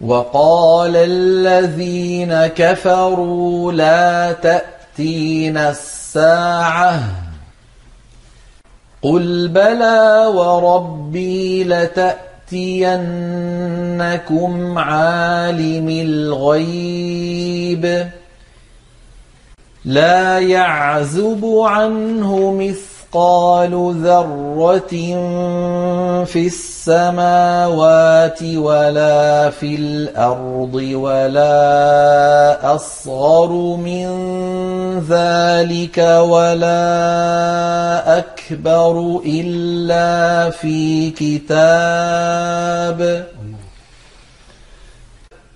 وقال الذين كفروا لا تأتينا الساعة. قل بلى وربي لتأتينكم عالم الغيب. لا يعزب عنه مثل مثقال ذرة في السماوات ولا في الأرض ولا أصغر من ذلك ولا أكبر إلا في كتاب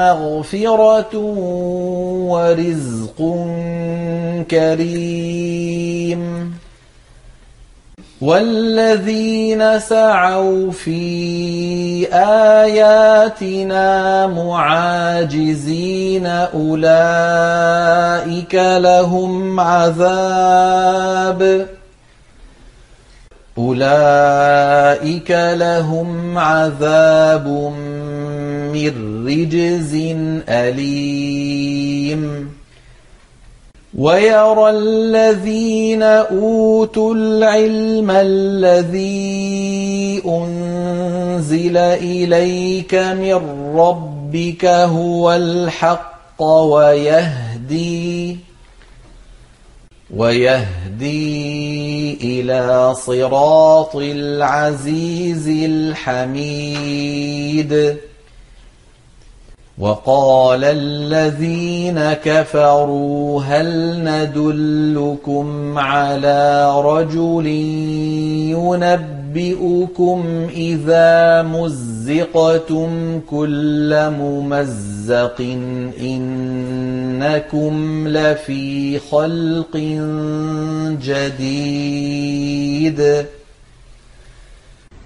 مغفرة ورزق كريم والذين سعوا في آياتنا معاجزين أولئك لهم عذاب أولئك لهم عذاب من رجز أليم. ويرى الذين أوتوا العلم الذي أنزل إليك من ربك هو الحق ويهدي ويهدي إلى صراط العزيز الحميد. وقال الذين كفروا هل ندلكم على رجل ينبئكم إذا مزقتم كل ممزق إنكم لفي خلق جديد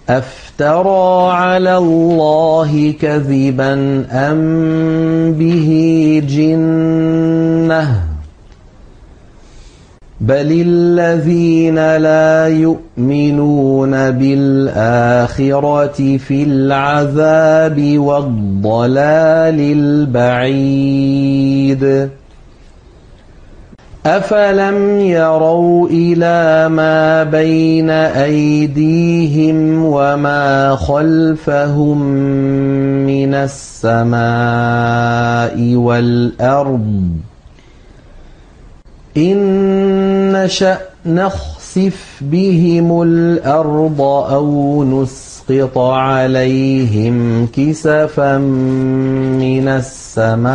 أفترى على الله كذبا أم به جنة بل الذين لا يؤمنون بالآخرة في العذاب والضلال البعيد أفلم يروا إلى ما بين أيديهم وما خلفهم من السماء والأرض إن نشأ نخسف بهم الأرض أو نسقط عليهم كسفا من السماء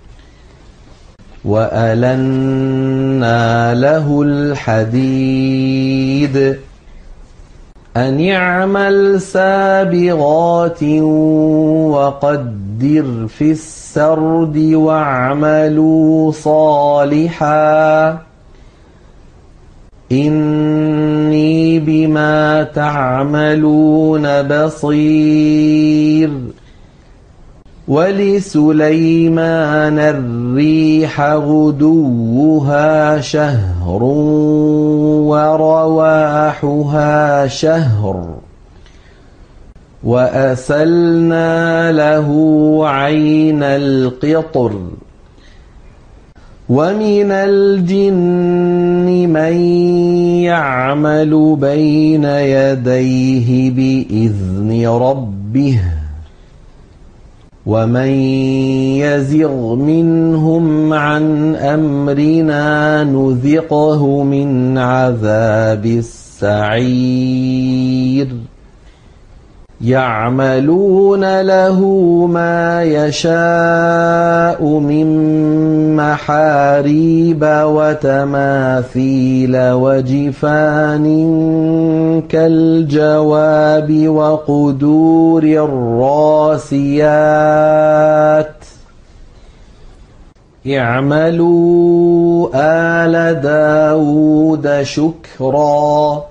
وألنا له الحديد أن اعمل سابغات وقدر في السرد واعملوا صالحا إني بما تعملون بصير ولسليمان الريح غدوها شهر ورواحها شهر وأسلنا له عين القطر ومن الجن من يعمل بين يديه بإذن ربه ومن يزغ منهم عن أمرنا نذقه من عذاب السعير يعملون له ما يشاء من محاريب وتماثيل وجفان كالجواب وقدور الراسيات. اعملوا آل داود شكرا.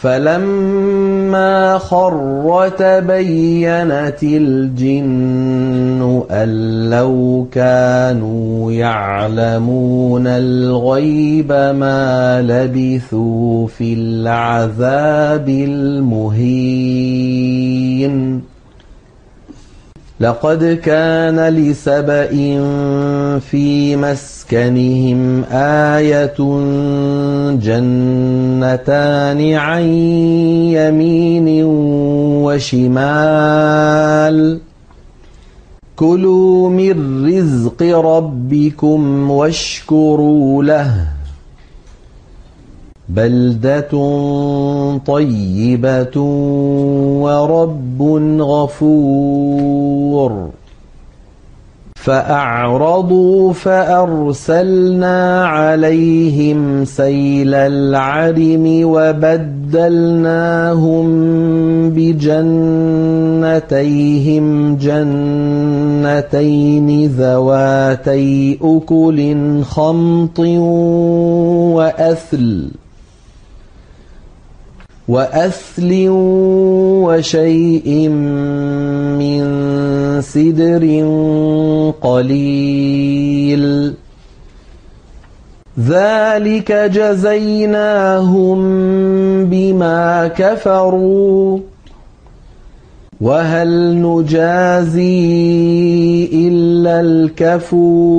فلما خر تبينت الجن أن لو كانوا يعلمون الغيب ما لبثوا في العذاب المهين لقد كان لسبإ في مسكنهم آية جنتان عن يمين وشمال. كلوا من رزق ربكم واشكروا له. بلدة طيبة ورب غفور. فأعرضوا فأرسلنا عليهم سيل العرم وبدلناهم بجنتيهم. جنتين ذواتي أكل خمط وأثل. وأثل وشيء من سدر قليل. ذلك جزيناهم بما كفروا. وهل نجازي إلا الكفور؟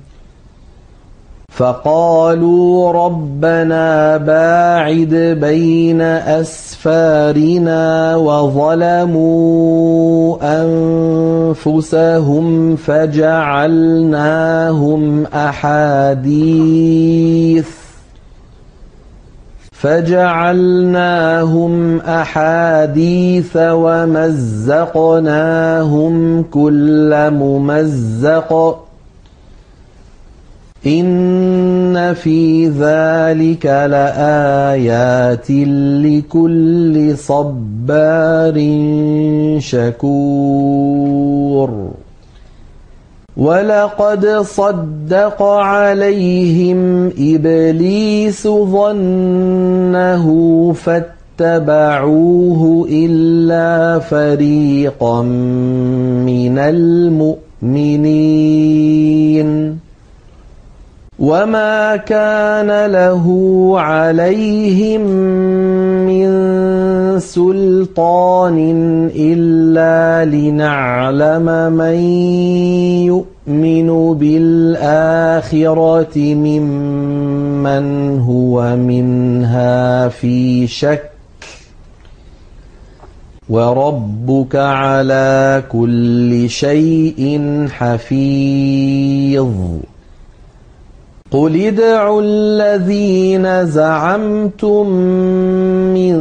فقالوا ربنا باعد بين أسفارنا وظلموا أنفسهم فجعلناهم أحاديث فجعلناهم أحاديث ومزقناهم كل ممزق إن في ذلك لآيات لكل صبار شكور ولقد صدق عليهم إبليس ظنه فاتبعوه إلا فريقا من المؤمنين وما كان له عليهم من سلطان إلا لنعلم من يؤمن بالآخرة ممن هو منها في شك وربك على كل شيء حفيظ قل ادعوا الذين زعمتم من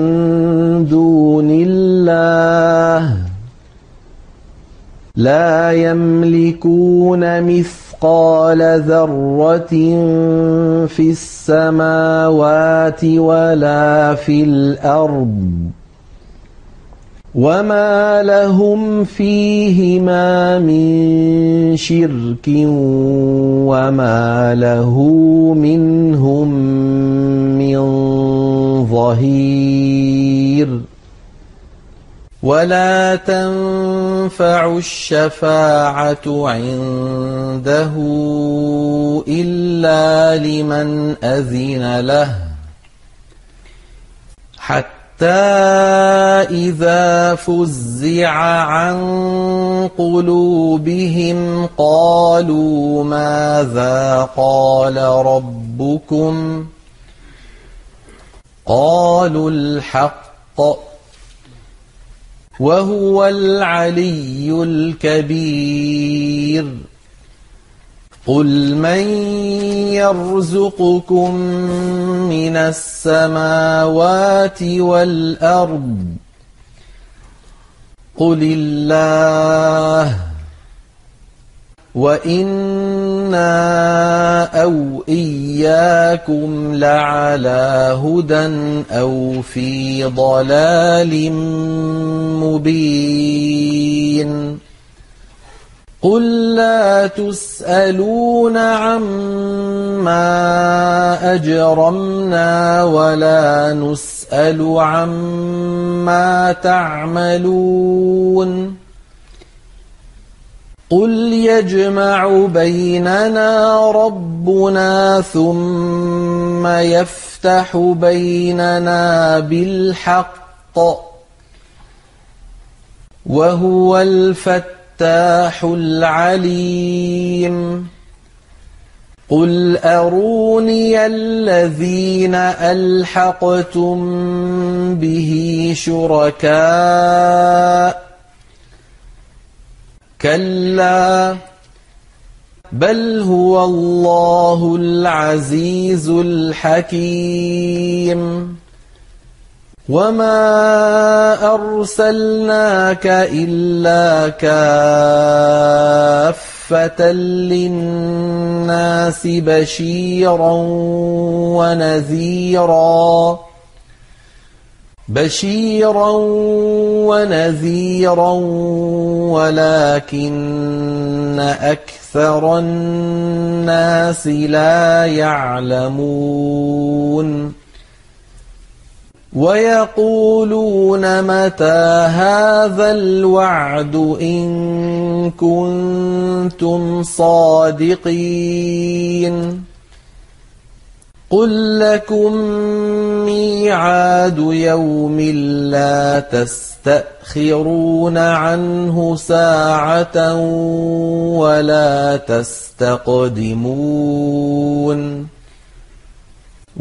دون الله لا يملكون مثقال ذرة في السماوات ولا في الأرض وما لهم فيهما من شرك وما له منهم من ظهير ولا تنفع الشفاعة عنده إلا لمن أذن له حتى إذا فزع عن قلوبهم قالوا ماذا قال ربكم قالوا الحق وهو العلي الكبير قل من يرزقكم من السماوات والأرض قل الله وإنا أو إياكم لعلى هدى أو في ضلال مبين قل لا تسألون عما أجرمنا ولا نسأل عما تعملون قل يجمع بيننا ربنا ثم يفتح بيننا بالحق وهو الفتح الفتاح العليم. قل أروني الذين ألحقتم به شركاء. كلا بل هو الله العزيز الحكيم. وما أرسلناك إلا كافة للناس بشيرا ونذيرا بشيرا ونذيرا ولكن أكثر الناس لا يعلمون ويقولون متى هذا الوعد إن كنتم صادقين قل لكم ميعاد يوم لا تستأخرون عنه ساعة ولا تستقدمون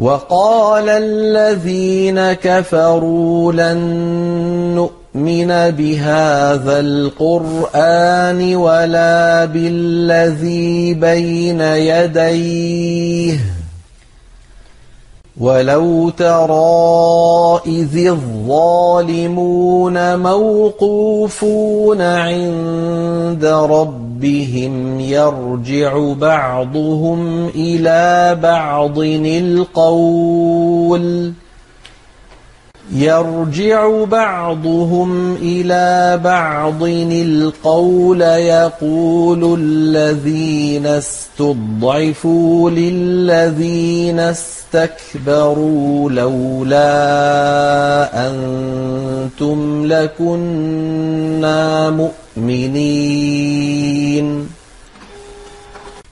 وقال الذين كفروا لن نؤمن بهذا القرآن ولا بالذي بين يديه. ولو ترى إذ الظالمون موقوفون عند ربهم يرجع بعضهم إلى بعض القول يرجع بعضهم إلى بعض القول يقول الذين استضعفوا للذين استكبروا لولا أنتم لكنا مؤمنين.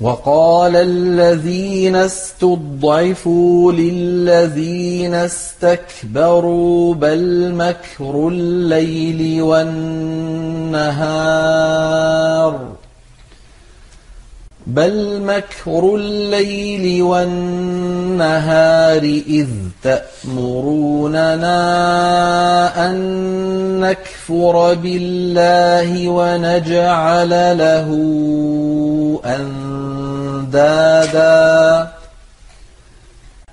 وقال الذين استضعفوا للذين استكبروا بل مكر الليل والنهار بل مكر الليل والنهار إذ تأمروننا أن نكفر بالله ونجعل له أندادا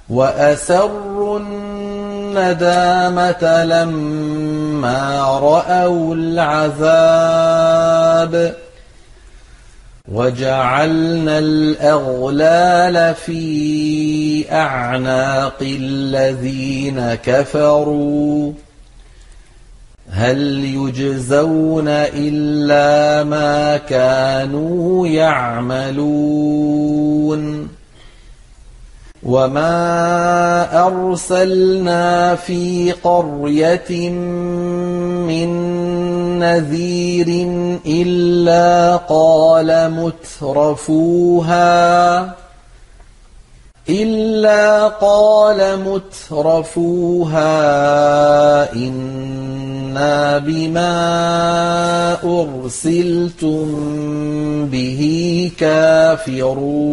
وأسروا الندامة لما رأوا العذاب وجعلنا الأغلال في أعناق الذين كفروا. هل يجزون إلا ما كانوا يعملون. وما أرسلنا في قرية من نذير إلا قال مترفوها. إلا قال مترفوها. إنا بما أرسلتم به كافرون.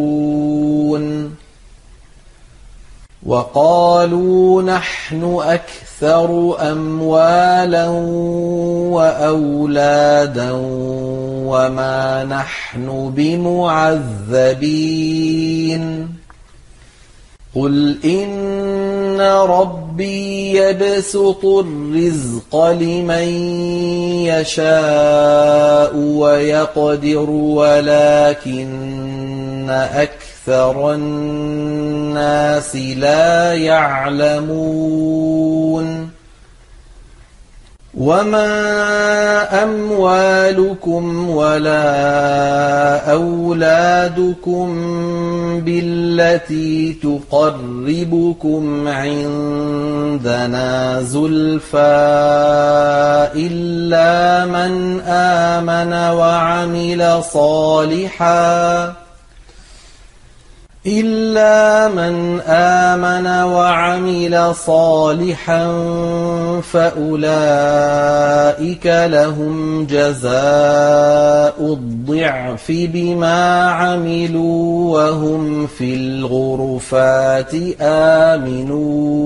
وقالوا نحن أكثر أموالا وأولادا وما نحن بمعذبين. قل إن ربي يبسط الرزق لمن يشاء ويقدر ولكن أكثر الناس لا يعلمون. وما أموالكم ولا أولادكم بالتي تقربكم عندنا زلفى إلا من آمن وعمل صالحاً إلا من آمن وعمل صالحا فأولئك لهم جزاء الضعف بما عملوا وهم في الغرفات آمنون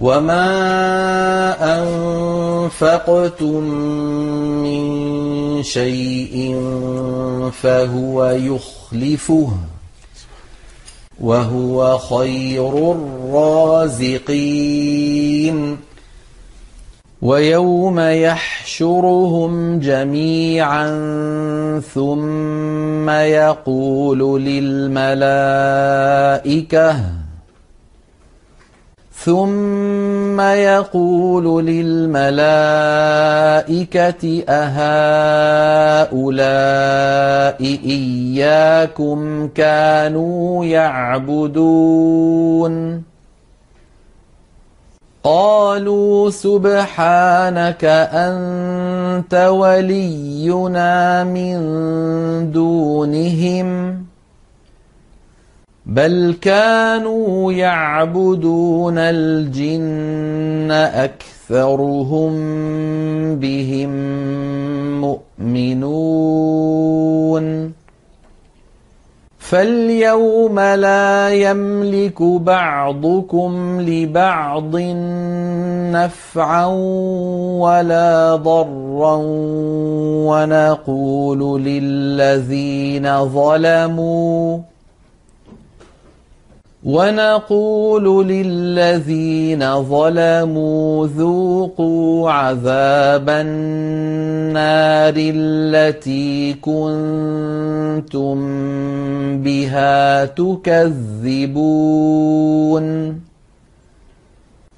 وما أنفقتم من شيء فهو يخلفه وهو خير الرازقين ويوم يحشرهم جميعا ثم يقول للملائكه ثم يقول للملائكة أهؤلاء إياكم كانوا يعبدون؟ قالوا سبحانك أنت ولينا من دونهم. بل كانوا يعبدون الجن أكثرهم بهم مؤمنون فاليوم لا يملك بعضكم لبعض نفعا ولا ضرا ونقول للذين ظلموا ونقول للذين ظلموا ذوقوا عذاب النار التي كنتم بها تكذبون.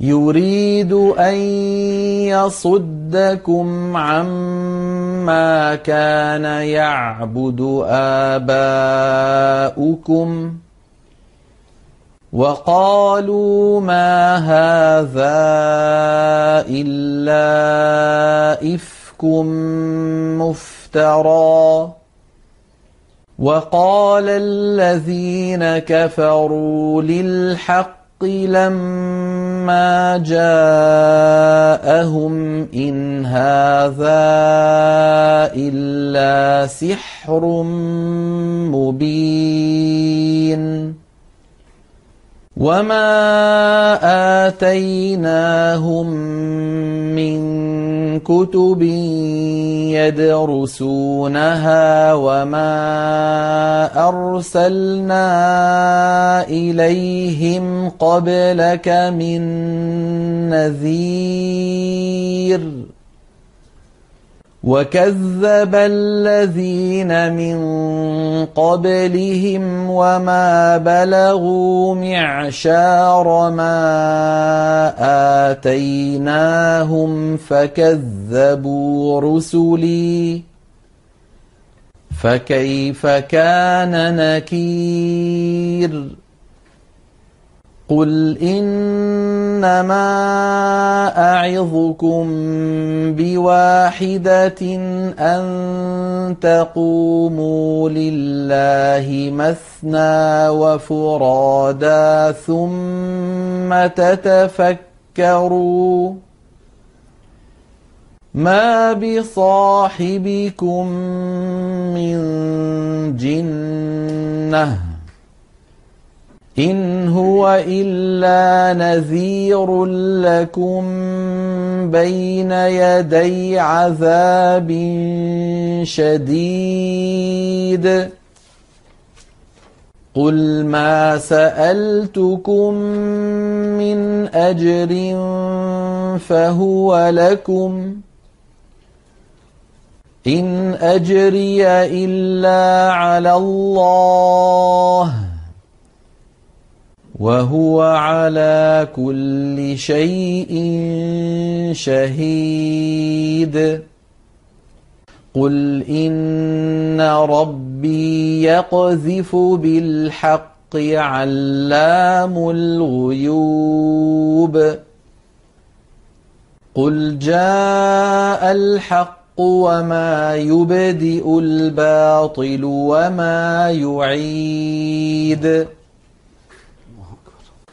يريد أن يصدكم عما كان يعبد آباؤكم وقالوا ما هذا إلا إفك مفترى وقال الذين كفروا للحق لما جاءهم إن هذا إلا سحر مبين. وما آتيناهم من كتب يدرسونها وما أرسلنا إليهم قبلك من نذير وكذب الذين من قبلهم وما بلغوا معشار ما آتيناهم فكذبوا رسلي فكيف كان نكير قل انما اعظكم بواحده ان تقوموا لله مثنى وفرادا ثم تتفكروا ما بصاحبكم من جنه إن هو إلا نذير لكم بين يدي عذاب شديد. قل ما سألتكم من أجر فهو لكم. إن أجري إلا على الله. وهو على كل شيء شهيد. قل ان ربي يقذف بالحق علام الغيوب. قل جاء الحق وما يبدئ الباطل وما يعيد.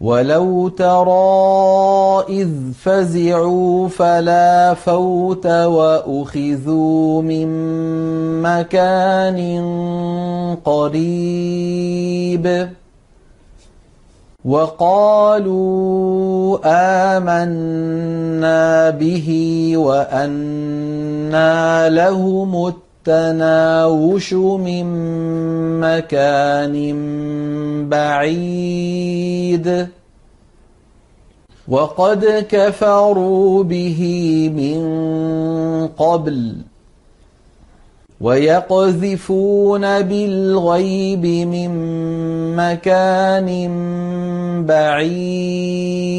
ولو ترى إذ فزعوا فلا فوت وأخذوا من مكان قريب وقالوا آمنا به وأنا لهم التناوش من مكان بعيد. وقد كفروا به من قبل ويقذفون بالغيب من مكان بعيد.